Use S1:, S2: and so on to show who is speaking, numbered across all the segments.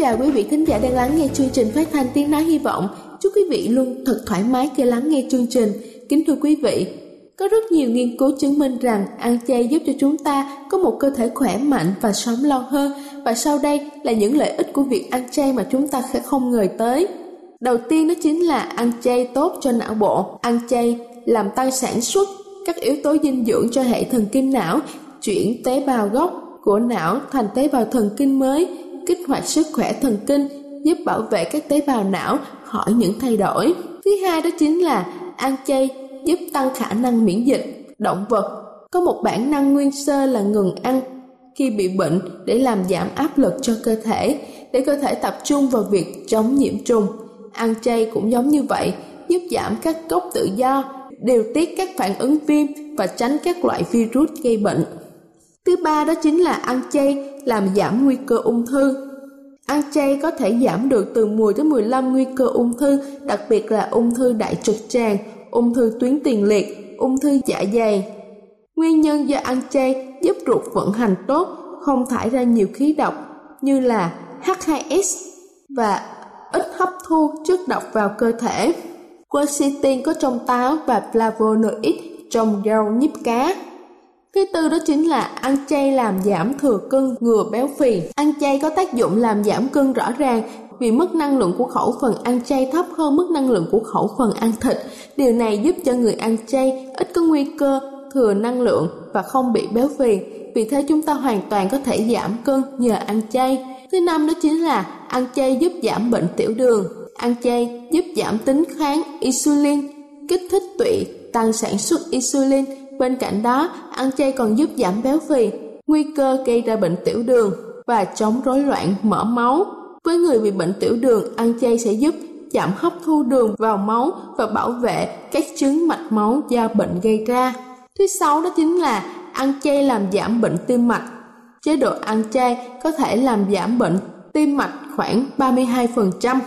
S1: Chào quý vị thính giả đang lắng nghe chương trình phát thanh tiếng nói hy vọng. Chúc quý vị luôn thật thoải mái khi lắng nghe chương trình. Kính thưa quý vị, có rất nhiều nghiên cứu chứng minh rằng ăn chay giúp cho chúng ta có một cơ thể khỏe mạnh và sống lâu hơn. Và sau đây là những lợi ích của việc ăn chay mà chúng ta sẽ không ngờ tới. Đầu tiên đó chính là ăn chay tốt cho não bộ. Ăn chay làm tăng sản xuất các yếu tố dinh dưỡng cho hệ thần kinh não, chuyển tế bào gốc của não thành tế bào thần kinh mới kích hoạt sức khỏe thần kinh, giúp bảo vệ các tế bào não khỏi những thay đổi. Thứ hai đó chính là ăn chay giúp tăng khả năng miễn dịch. Động vật có một bản năng nguyên sơ là ngừng ăn khi bị bệnh để làm giảm áp lực cho cơ thể, để cơ thể tập trung vào việc chống nhiễm trùng. Ăn chay cũng giống như vậy, giúp giảm các gốc tự do, điều tiết các phản ứng viêm và tránh các loại virus gây bệnh. Thứ ba đó chính là ăn chay làm giảm nguy cơ ung thư. Ăn chay có thể giảm được từ 10 đến 15 nguy cơ ung thư, đặc biệt là ung thư đại trực tràng, ung thư tuyến tiền liệt, ung thư dạ dày. Nguyên nhân do ăn chay giúp ruột vận hành tốt, không thải ra nhiều khí độc như là H2S và ít hấp thu chất độc vào cơ thể. Quercetin có trong táo và flavonoid trong rau nhíp cá. Thứ tư đó chính là ăn chay làm giảm thừa cân, ngừa béo phì. Ăn chay có tác dụng làm giảm cân rõ ràng vì mức năng lượng của khẩu phần ăn chay thấp hơn mức năng lượng của khẩu phần ăn thịt. Điều này giúp cho người ăn chay ít có nguy cơ thừa năng lượng và không bị béo phì. Vì thế chúng ta hoàn toàn có thể giảm cân nhờ ăn chay. Thứ năm đó chính là ăn chay giúp giảm bệnh tiểu đường. Ăn chay giúp giảm tính kháng insulin, kích thích tụy, tăng sản xuất insulin Bên cạnh đó, ăn chay còn giúp giảm béo phì, nguy cơ gây ra bệnh tiểu đường và chống rối loạn mỡ máu. Với người bị bệnh tiểu đường, ăn chay sẽ giúp giảm hấp thu đường vào máu và bảo vệ các chứng mạch máu do bệnh gây ra. Thứ sáu đó chính là ăn chay làm giảm bệnh tim mạch. Chế độ ăn chay có thể làm giảm bệnh tim mạch khoảng 32%,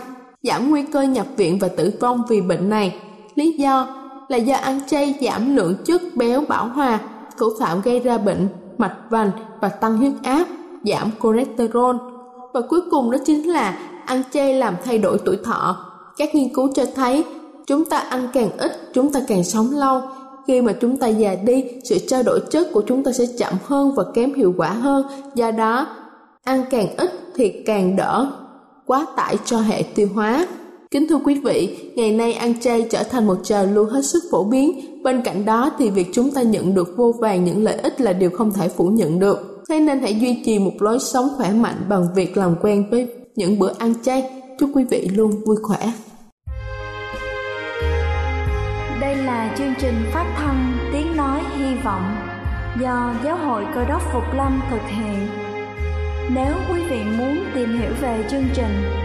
S1: giảm nguy cơ nhập viện và tử vong vì bệnh này. Lý do là do ăn chay giảm lượng chất béo bão hòa, thủ phạm gây ra bệnh mạch vành và tăng huyết áp, giảm cholesterol. Và cuối cùng đó chính là ăn chay làm thay đổi tuổi thọ. Các nghiên cứu cho thấy chúng ta ăn càng ít, chúng ta càng sống lâu. Khi mà chúng ta già đi, sự trao đổi chất của chúng ta sẽ chậm hơn và kém hiệu quả hơn. Do đó, ăn càng ít thì càng đỡ quá tải cho hệ tiêu hóa. Kính thưa quý vị, ngày nay ăn chay trở thành một trào lưu hết sức phổ biến. Bên cạnh đó thì việc chúng ta nhận được vô vàng những lợi ích là điều không thể phủ nhận được. Thế nên hãy duy trì một lối sống khỏe mạnh bằng việc làm quen với những bữa ăn chay. Chúc quý vị luôn vui khỏe.
S2: Đây là chương trình phát thanh Tiếng Nói Hy Vọng do Giáo hội Cơ đốc Phục Lâm thực hiện.
S3: Nếu quý vị muốn tìm hiểu về chương trình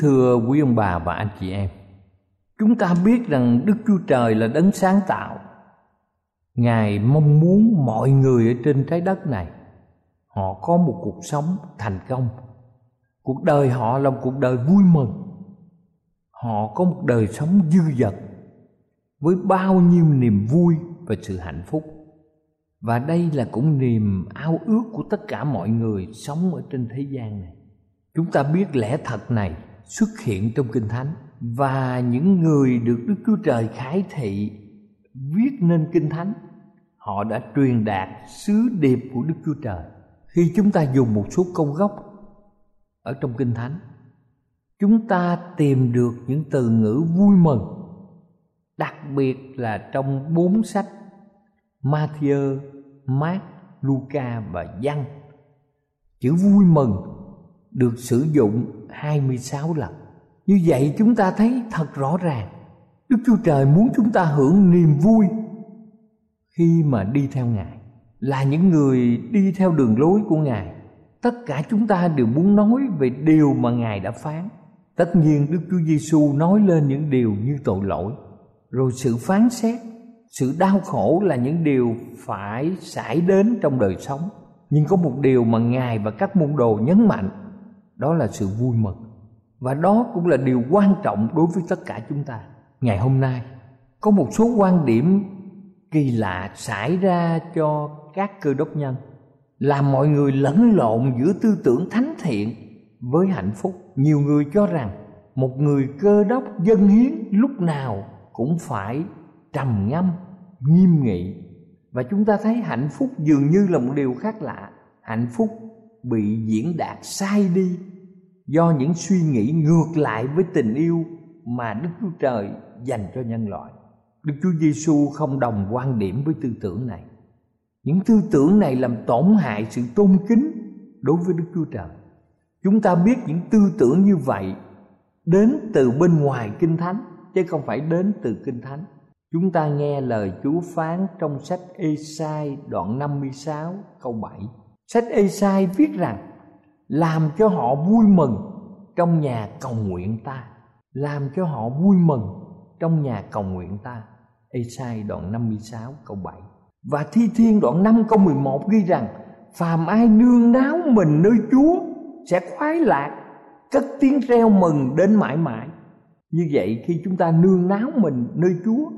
S4: Thưa quý ông bà và anh chị em, chúng ta biết rằng Đức Chúa Trời là đấng sáng tạo. Ngài mong muốn mọi người ở trên trái đất này họ có một cuộc sống thành công. Cuộc đời họ là một cuộc đời vui mừng. Họ có một đời sống dư dật với bao nhiêu niềm vui và sự hạnh phúc. Và đây là cũng niềm ao ước của tất cả mọi người sống ở trên thế gian này. Chúng ta biết lẽ thật này xuất hiện trong kinh thánh và những người được Đức Chúa Trời khải thị viết nên kinh thánh họ đã truyền đạt sứ điệp của Đức Chúa Trời. Khi chúng ta dùng một số câu gốc ở trong Kinh Thánh, chúng ta tìm được những từ ngữ vui mừng, đặc biệt là trong bốn sách Matthew, Mark, Luca và Giăng. Chữ vui mừng được sử dụng 26 lần. Như vậy chúng ta thấy thật rõ ràng Đức Chúa Trời muốn chúng ta hưởng niềm vui khi mà đi theo Ngài là những người đi theo đường lối của Ngài. Tất cả chúng ta đều muốn nói về điều mà Ngài đã phán. Tất nhiên Đức Chúa Giêsu nói lên những điều như tội lỗi, rồi sự phán xét, sự đau khổ là những điều phải xảy đến trong đời sống. Nhưng có một điều mà Ngài và các môn đồ nhấn mạnh, đó là sự vui mừng. Và đó cũng là điều quan trọng đối với tất cả chúng ta. Ngày hôm nay, có một số quan điểm kỳ lạ xảy ra cho các cơ đốc nhân, làm mọi người lẫn lộn giữa tư tưởng thánh thiện với hạnh phúc nhiều người cho rằng một người cơ đốc dân hiến lúc nào cũng phải trầm ngâm, nghiêm nghị và chúng ta thấy hạnh phúc dường như là một điều khác lạ hạnh phúc bị diễn đạt sai đi do những suy nghĩ ngược lại với tình yêu mà Đức Chúa Trời dành cho nhân loại. Đức Chúa Giêsu không đồng quan điểm với tư tưởng này. Những tư tưởng này làm tổn hại sự tôn kính đối với Đức Chúa Trời. Chúng ta biết những tư tưởng như vậy đến từ bên ngoài Kinh Thánh, chứ không phải đến từ Kinh Thánh. Chúng ta nghe lời Chúa phán trong sách Ê-sai đoạn 56 câu 7. Sách Ê-sai viết rằng làm cho họ vui mừng trong nhà cầu nguyện ta. Làm cho họ vui mừng trong nhà cầu nguyện ta. Esai đoạn 56 câu 7 Và Thi Thiên đoạn 5 câu 11 ghi rằng, Phàm ai nương náo mình nơi Chúa Sẽ khoái lạc, Cất tiếng reo mừng đến mãi mãi. Như vậy khi chúng ta nương náo mình nơi Chúa,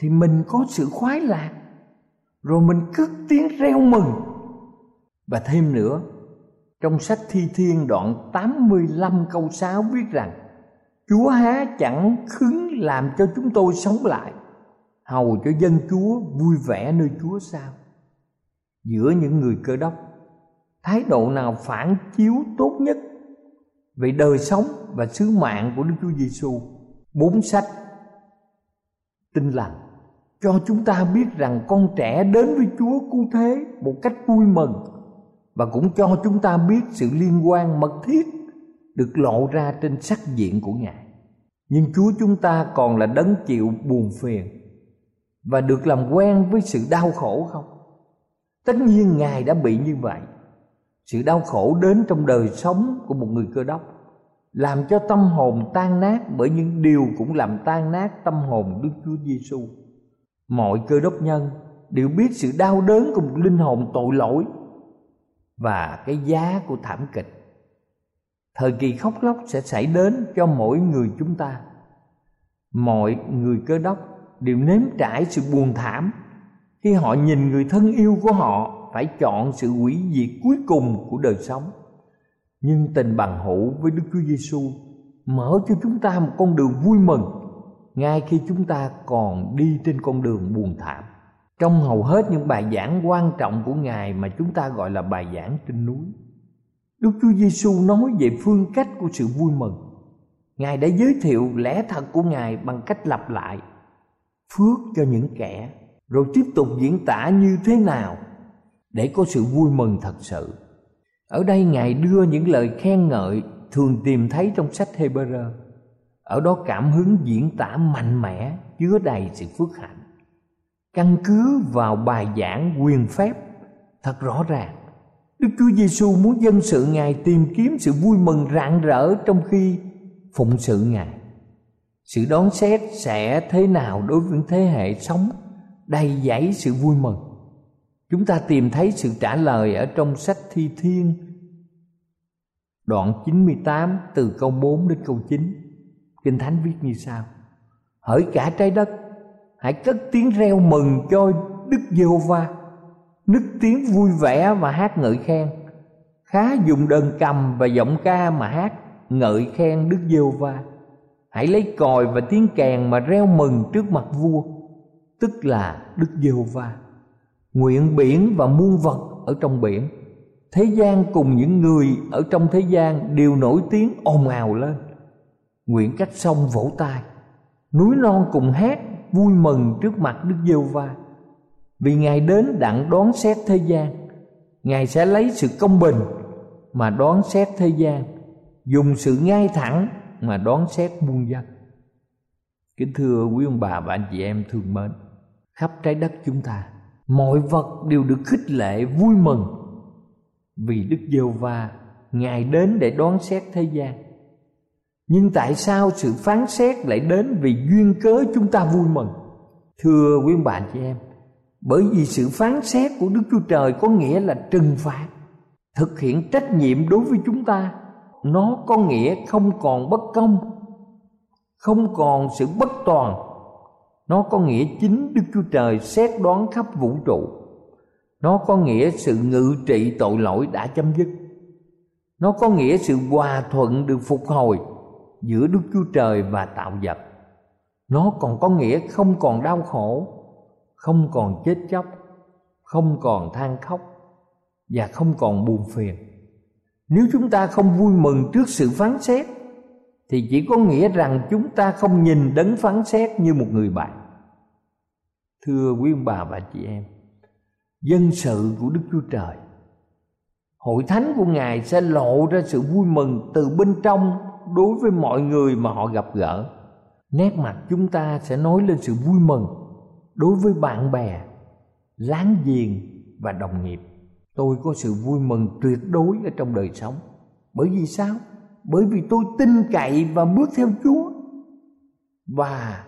S4: Thì mình có sự khoái lạc, Rồi mình cất tiếng reo mừng. Và thêm nữa trong sách Thi Thiên đoạn 85 câu 6 viết rằng, Chúa há chẳng khứng làm cho chúng tôi sống lại, Hầu cho dân Chúa vui vẻ nơi Chúa sao? Giữa những người cơ đốc, Thái độ nào phản chiếu tốt nhất Về đời sống và sứ mạng của Đức Chúa Giêsu Bốn sách Tinh lành Cho chúng ta biết rằng con trẻ đến với Chúa cứu thế Một cách vui mừng. Và cũng cho chúng ta biết sự liên quan mật thiết được lộ ra trên sắc diện của Ngài. Nhưng Chúa chúng ta còn là đấng chịu buồn phiền và được làm quen với sự đau khổ không? Tất nhiên Ngài đã bị như vậy. Sự đau khổ đến trong đời sống của một người cơ đốc làm cho tâm hồn tan nát bởi những điều cũng làm tan nát tâm hồn Đức Chúa Giêsu. Mọi cơ đốc nhân đều biết sự đau đớn của một linh hồn tội lỗi và cái giá của thảm kịch. Thời kỳ khóc lóc sẽ xảy đến cho mỗi người chúng ta. Mọi người cơ đốc đều nếm trải sự buồn thảm khi họ nhìn người thân yêu của họ phải chọn sự hủy diệt cuối cùng của đời sống. Nhưng tình bằng hữu với Đức Chúa Giêsu mở cho chúng ta một con đường vui mừng ngay khi chúng ta còn đi trên con đường buồn thảm trong hầu hết những bài giảng quan trọng của ngài mà chúng ta gọi là bài giảng trên núi Đức Chúa Giêsu nói về phương cách của sự vui mừng. Ngài đã giới thiệu lẽ thật của Ngài bằng cách lặp lại phước cho những kẻ rồi tiếp tục diễn tả như thế nào để có sự vui mừng thật sự. Ở đây Ngài đưa những lời khen ngợi thường tìm thấy trong sách Hebrew. Ở đó cảm hứng diễn tả mạnh mẽ, chứa đầy sự phước hạnh. Căn cứ vào bài giảng quyền phép thật rõ ràng Đức Chúa Giêsu muốn dân sự Ngài tìm kiếm sự vui mừng rạng rỡ trong khi phụng sự Ngài. Sự đón xét sẽ thế nào đối với thế hệ sống đầy dẫy sự vui mừng. Chúng ta tìm thấy sự trả lời ở trong sách Thi Thiên đoạn 98 từ câu 4 đến câu 9. Kinh Thánh viết như sau: Hỡi cả trái đất, hãy cất tiếng reo mừng cho Đức Giê-hô-va. Nức tiếng vui vẻ và hát ngợi khen. Khá dùng đơn cầm và giọng ca mà hát ngợi khen đức giê-hô-va, hãy lấy còi và tiếng kèn mà reo mừng trước mặt vua tức là Đức Giê-hô-va. Nguyện biển và muôn vật ở trong biển, thế gian cùng những người ở trong thế gian đều nổi tiếng ồn ào lên. Nguyện các sông vỗ tay, núi non cùng hát vui mừng trước mặt Đức Giêsu va Vì Ngài đến đặng đón xét thế gian, Ngài sẽ lấy sự công bình mà đón xét thế gian, dùng sự ngay thẳng mà đón xét muôn dân. Kính thưa quý ông bà và anh chị em thương mến, khắp trái đất chúng ta, mọi vật đều được khích lệ vui mừng vì Đức Giêsu va Ngài đến để đón xét thế gian. Nhưng tại sao sự phán xét lại đến vì duyên cớ chúng ta vui mừng? Thưa quý ông chị em, bởi vì sự phán xét của Đức Chúa Trời có nghĩa là trừng phạt, thực hiện trách nhiệm đối với chúng ta. Nó có nghĩa không còn bất công không còn sự bất toàn nó có nghĩa chính đức chúa trời xét đoán khắp vũ trụ nó có nghĩa sự ngự trị tội lỗi đã chấm dứt nó có nghĩa sự hòa thuận được phục hồi giữa đức chúa trời và tạo vật. Nó còn có nghĩa không còn đau khổ, không còn chết chóc, không còn than khóc, và không còn buồn phiền. Nếu chúng ta không vui mừng trước sự phán xét, thì chỉ có nghĩa rằng chúng ta không nhìn đấng phán xét như một người bạn. Thưa quý ông bà và chị em, dân sự của đức chúa trời, hội thánh của ngài sẽ lộ ra sự vui mừng từ bên trong đối với mọi người mà họ gặp gỡ. Nét mặt chúng ta sẽ nói lên sự vui mừng đối với bạn bè láng giềng và đồng nghiệp. Tôi có sự vui mừng tuyệt đối ở trong đời sống. Bởi vì sao? Bởi vì tôi tin cậy và bước theo Chúa. Và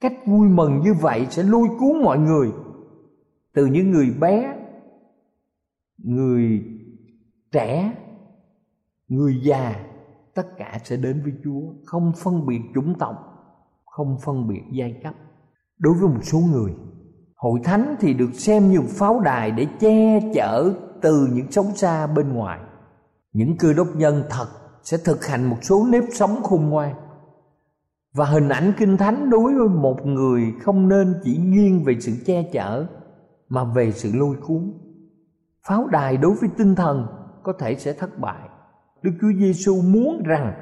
S4: cách vui mừng như vậy sẽ lôi cuốn mọi người. Từ những người bé, người trẻ, người già tất cả sẽ đến với Chúa, không phân biệt chủng tộc, không phân biệt giai cấp. Đối với một số người, hội thánh thì được xem như pháo đài để che chở từ những sống xa bên ngoài. Những cơ đốc nhân thật sẽ thực hành một số nếp sống khôn ngoan và hình ảnh kinh thánh đối với một người không nên chỉ nghiêng về sự che chở mà về sự lôi cuốn pháo đài đối với tinh thần có thể sẽ thất bại đức chúa giêsu muốn rằng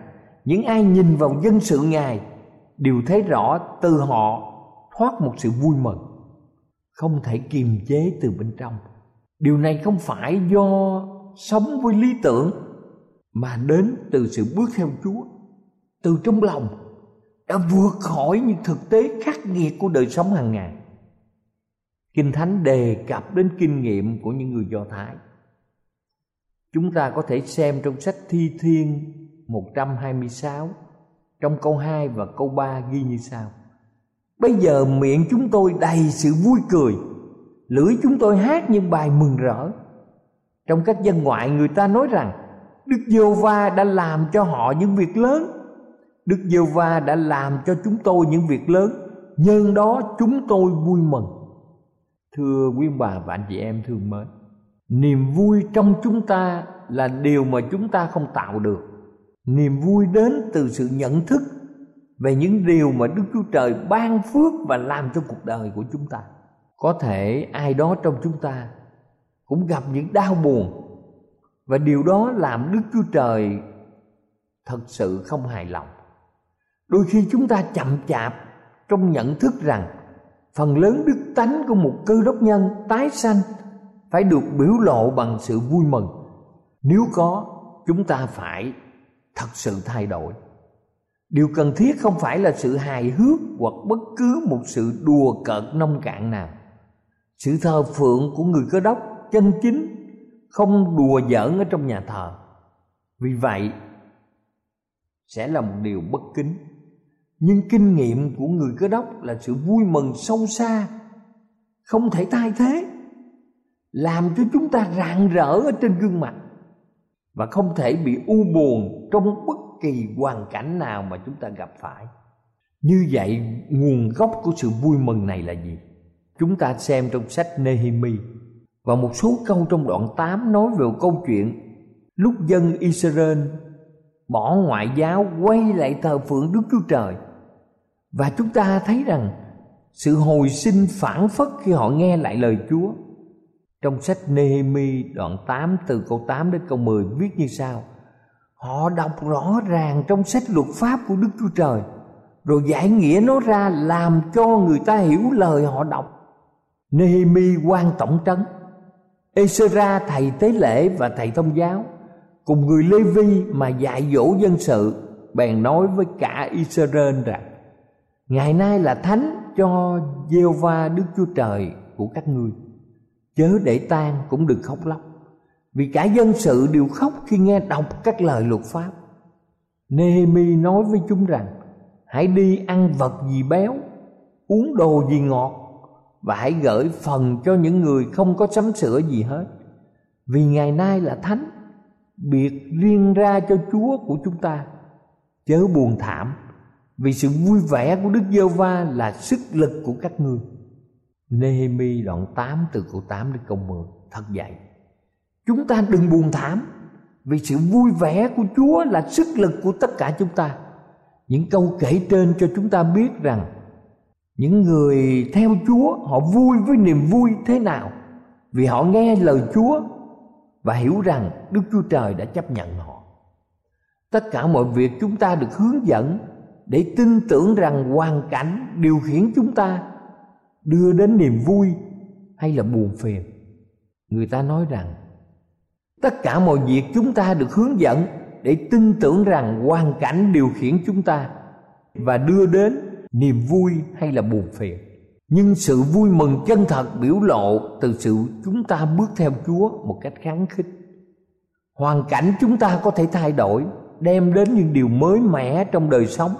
S4: những ai nhìn vào dân sự ngài đều thấy rõ từ họ thoát một sự vui mừng không thể kiềm chế từ bên trong điều này không phải do sống với lý tưởng mà đến từ sự bước theo Chúa, từ trong lòng đã vượt khỏi những thực tế khắc nghiệt của đời sống hàng ngày. Kinh Thánh đề cập đến kinh nghiệm của những người Do Thái. Chúng ta có thể xem trong sách Thi Thiên 126 trong câu 2 và câu 3 ghi như sau. Bây giờ miệng chúng tôi đầy sự vui cười, lưỡi chúng tôi hát những bài mừng rỡ. Trong các dân ngoại người ta nói rằng Đức Giêsu va đã làm cho họ những việc lớn. Đức Giêsu va đã làm cho chúng tôi những việc lớn, nhân đó chúng tôi vui mừng. Thưa quý bà và anh chị em thương mến, niềm vui trong chúng ta là điều mà chúng ta không tạo được. Niềm vui đến từ sự nhận thức về những điều mà Đức Chúa Trời ban phước và làm cho cuộc đời của chúng ta. Có thể ai đó trong chúng ta cũng gặp những đau buồn và điều đó làm đức chúa trời thật sự không hài lòng đôi khi chúng ta chậm chạp trong nhận thức rằng phần lớn đức tánh của một cơ đốc nhân tái sanh phải được biểu lộ bằng sự vui mừng. Nếu có, chúng ta phải thật sự thay đổi. Điều cần thiết không phải là sự hài hước hoặc bất cứ một sự đùa cợt nông cạn nào. Sự thờ phượng của người cơ đốc chân chính không đùa giỡn ở trong nhà thờ. Vì vậy, sẽ là một điều bất kính. Nhưng kinh nghiệm của người cơ đốc là sự vui mừng sâu xa, không thể thay thế làm cho chúng ta rạng rỡ ở trên gương mặt và không thể bị u buồn trong bất kỳ hoàn cảnh nào mà chúng ta gặp phải như vậy, nguồn gốc của sự vui mừng này là gì chúng ta xem trong sách Nehemi và một số câu trong đoạn 8 nói về câu chuyện lúc dân Israel bỏ ngoại giáo quay lại thờ phượng Đức Chúa Trời. Và chúng ta thấy rằng sự hồi sinh phản phất khi họ nghe lại lời Chúa. Trong sách Nehemi đoạn 8 từ câu 8 đến câu 10 viết như sau: Họ đọc rõ ràng trong sách luật pháp của Đức Chúa Trời rồi giải nghĩa nó ra làm cho người ta hiểu lời họ đọc. Nehemi quan tổng trấn, Ezra thầy tế lễ và thầy thông giáo cùng người Lê Vi mà dạy dỗ dân sự bèn nói với cả Israel rằng ngày nay là thánh cho gieo va Đức Chúa Trời của các ngươi chớ để tan cũng đừng khóc lóc. Vì cả dân sự đều khóc khi nghe đọc các lời luật pháp. Nehemi nói với chúng rằng, hãy đi ăn vật gì béo, uống đồ gì ngọt, và hãy gửi phần cho những người không có sắm sửa gì hết. Vì ngày nay là thánh, biệt riêng ra cho chúa của chúng ta. Chớ buồn thảm, vì sự vui vẻ của đức giê va là sức lực của các ngươi. Nehemi đoạn 8 từ câu 8 đến câu 10 Thật vậy Chúng ta đừng buồn thảm, Vì sự vui vẻ của Chúa là sức lực của tất cả chúng ta. Những câu kể trên cho chúng ta biết rằng Những người theo Chúa, họ vui với niềm vui thế nào, Vì họ nghe lời Chúa Và hiểu rằng Đức Chúa Trời đã chấp nhận họ. Tất cả mọi việc chúng ta được hướng dẫn Để tin tưởng rằng hoàn cảnh điều khiển chúng ta đưa đến niềm vui hay là buồn phiền? Người ta nói rằng, tất cả mọi việc chúng ta được hướng dẫn để tin tưởng rằng hoàn cảnh điều khiển chúng ta và đưa đến niềm vui hay là buồn phiền. Nhưng sự vui mừng chân thật biểu lộ từ sự chúng ta bước theo chúa một cách kháng khích. Hoàn cảnh chúng ta có thể thay đổi, đem đến những điều mới mẻ trong đời sống,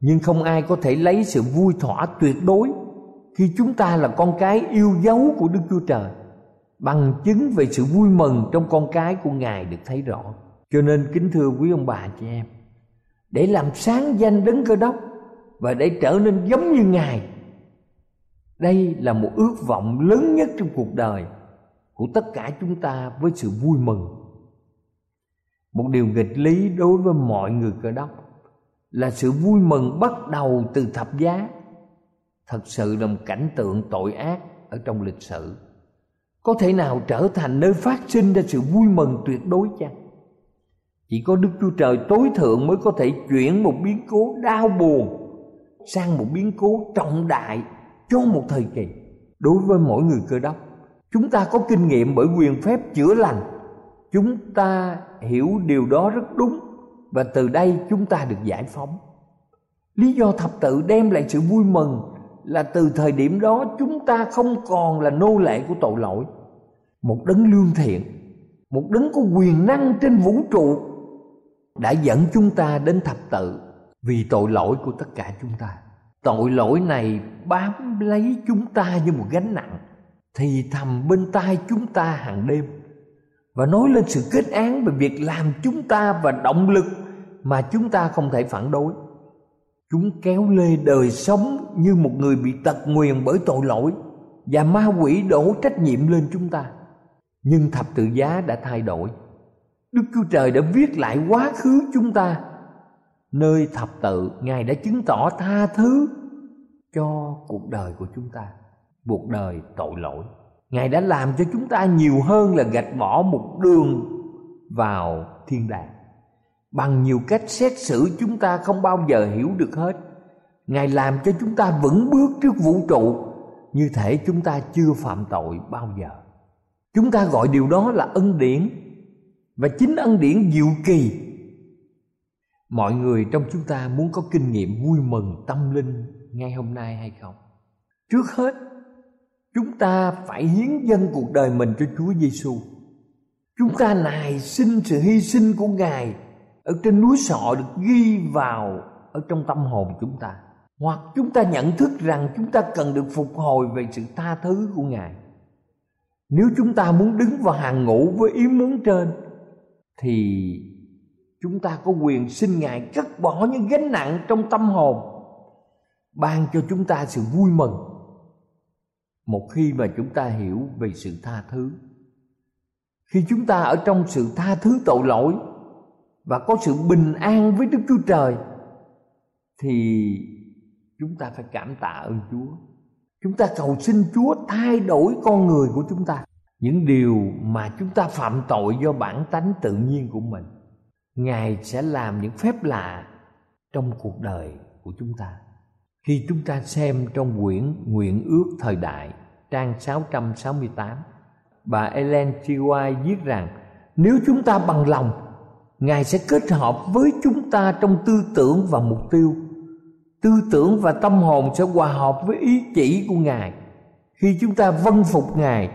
S4: nhưng không ai có thể lấy sự vui thỏa tuyệt đối khi chúng ta là con cái yêu dấu của Đức Chúa Trời bằng chứng về sự vui mừng trong con cái của Ngài được thấy rõ. Cho nên kính thưa quý ông bà chị em, để làm sáng danh đấng cơ đốc và để trở nên giống như Ngài. Đây là một ước vọng lớn nhất trong cuộc đời của tất cả chúng ta với sự vui mừng. Một điều nghịch lý đối với mọi người cơ đốc là sự vui mừng bắt đầu từ thập giá thật sự là một cảnh tượng tội ác ở trong lịch sử. Có thể nào trở thành nơi phát sinh ra sự vui mừng tuyệt đối chăng? Chỉ có đức chúa trời tối thượng mới có thể chuyển một biến cố đau buồn sang một biến cố trọng đại cho một thời kỳ. Đối với mỗi người cơ đốc, chúng ta có kinh nghiệm bởi quyền phép chữa lành. Chúng ta hiểu điều đó rất đúng và từ đây chúng ta được giải phóng. Lý do thập tự đem lại sự vui mừng là từ thời điểm đó chúng ta không còn là nô lệ của tội lỗi. Một đấng lương thiện, một đấng có quyền năng trên vũ trụ đã dẫn chúng ta đến thập tự vì tội lỗi của tất cả chúng ta. Tội lỗi này bám lấy chúng ta như một gánh nặng, thì thầm bên tai chúng ta hàng đêm và nói lên sự kết án về việc làm chúng ta và động lực mà chúng ta không thể phản đối chúng kéo lê đời sống như một người bị tật nguyền bởi tội lỗi và ma quỷ đổ trách nhiệm lên chúng ta. Nhưng thập tự giá đã thay đổi. Đức chúa trời đã viết lại quá khứ chúng ta. Nơi thập tự, ngài đã chứng tỏ tha thứ cho cuộc đời của chúng ta, cuộc đời tội lỗi. Ngài đã làm cho chúng ta nhiều hơn là gạch bỏ một đường vào thiên đàng bằng nhiều cách xét xử chúng ta không bao giờ hiểu được hết. Ngài làm cho chúng ta vững bước trước vũ trụ, như thể chúng ta chưa phạm tội bao giờ. Chúng ta gọi điều đó là ân điển, và chính ân điển diệu kỳ. Mọi người trong chúng ta muốn có kinh nghiệm vui mừng tâm linh ngay hôm nay hay không? Trước hết, chúng ta phải hiến dâng cuộc đời mình cho Chúa Giêsu. Chúng ta nài xin sự hy sinh của Ngài ở trên núi sọ được ghi vào ở trong tâm hồn chúng ta. Hoặc chúng ta nhận thức rằng chúng ta cần được phục hồi về sự tha thứ của ngài. Nếu chúng ta muốn đứng vào hàng ngũ với ý muốn trên, thì chúng ta có quyền xin ngài cất bỏ những gánh nặng trong tâm hồn, ban cho chúng ta sự vui mừng. Một khi mà chúng ta hiểu về sự tha thứ, khi chúng ta ở trong sự tha thứ tội lỗi và có sự bình an với Đức Chúa Trời, thì chúng ta phải cảm tạ ơn chúa chúng ta cầu xin chúa thay đổi con người của chúng ta những điều mà chúng ta phạm tội do bản tánh tự nhiên của mình, ngài sẽ làm những phép lạ trong cuộc đời của chúng ta khi chúng ta xem trong quyển Nguyện ước thời đại, trang 668 bà Ellen G. White viết rằng, nếu chúng ta bằng lòng Ngài sẽ kết hợp với chúng ta trong tư tưởng và mục tiêu. Tư tưởng và tâm hồn sẽ hòa hợp với ý chỉ của Ngài. Khi chúng ta vâng phục Ngài,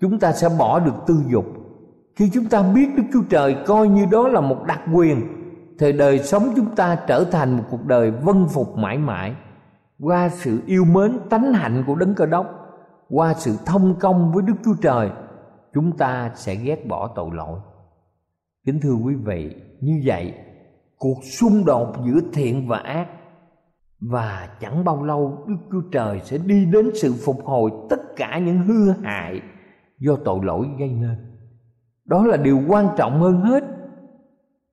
S4: Chúng ta sẽ bỏ được tư dục. Khi chúng ta biết Đức Chúa Trời coi như đó là một đặc quyền, Thì đời sống chúng ta trở thành một cuộc đời vâng phục mãi mãi. Qua sự yêu mến tánh hạnh của Đấng Cơ Đốc, Qua sự thông công với Đức Chúa Trời, Chúng ta sẽ ghét bỏ tội lỗi kính thưa quý vị, như vậy, cuộc xung đột giữa thiện và ác, và chẳng bao lâu đức chúa trời sẽ đi đến sự phục hồi tất cả những hư hại do tội lỗi gây nên. Đó là điều quan trọng hơn hết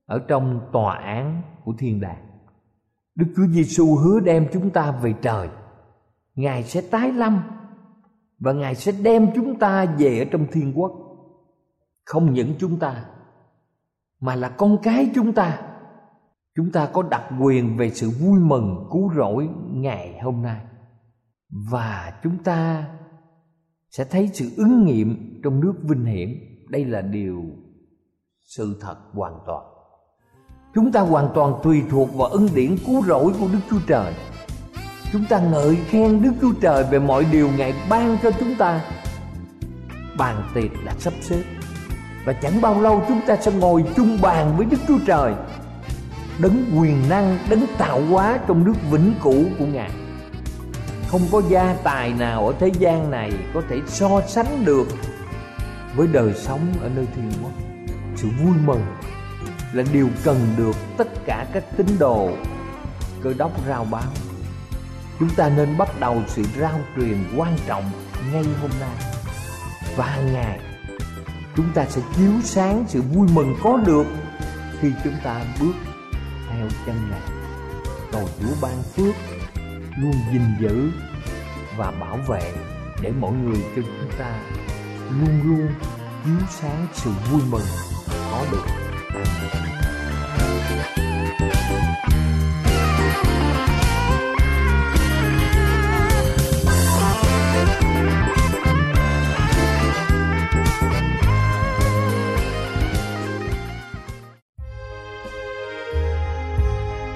S4: ở trong tòa án của thiên đàng. Đức chúa giêsu hứa đem chúng ta về trời. Ngài sẽ tái lâm và ngài sẽ đem chúng ta về ở trong thiên quốc. Không những chúng ta mà là con cái chúng ta. Chúng ta có đặc quyền về sự vui mừng, cứu rỗi ngày hôm nay. Và chúng ta sẽ thấy sự ứng nghiệm trong nước vinh hiển. Đây là điều sự thật hoàn toàn. Chúng ta hoàn toàn tùy thuộc vào ân điển cứu rỗi của đức chúa trời. Chúng ta ngợi khen đức chúa trời về mọi điều ngài ban cho chúng ta. Bàn tiệc đã sắp xếp và chẳng bao lâu chúng ta sẽ ngồi chung bàn với Đức Chúa Trời. Đấng quyền năng, đấng tạo hóa trong nước vĩnh cửu của Ngài. Không có gia tài nào ở thế gian này có thể so sánh được với đời sống ở nơi thiên quốc. Sự vui mừng là điều cần được tất cả các tín đồ cơ đốc rao báo. Chúng ta nên bắt đầu sự rao truyền quan trọng ngay hôm nay. Và hàng ngày chúng ta sẽ chiếu sáng sự vui mừng có được khi chúng ta bước theo chân ngài cầu chúa ban phước, luôn gìn giữ và bảo vệ để mọi người trong chúng ta luôn luôn chiếu sáng sự vui mừng có được Amen.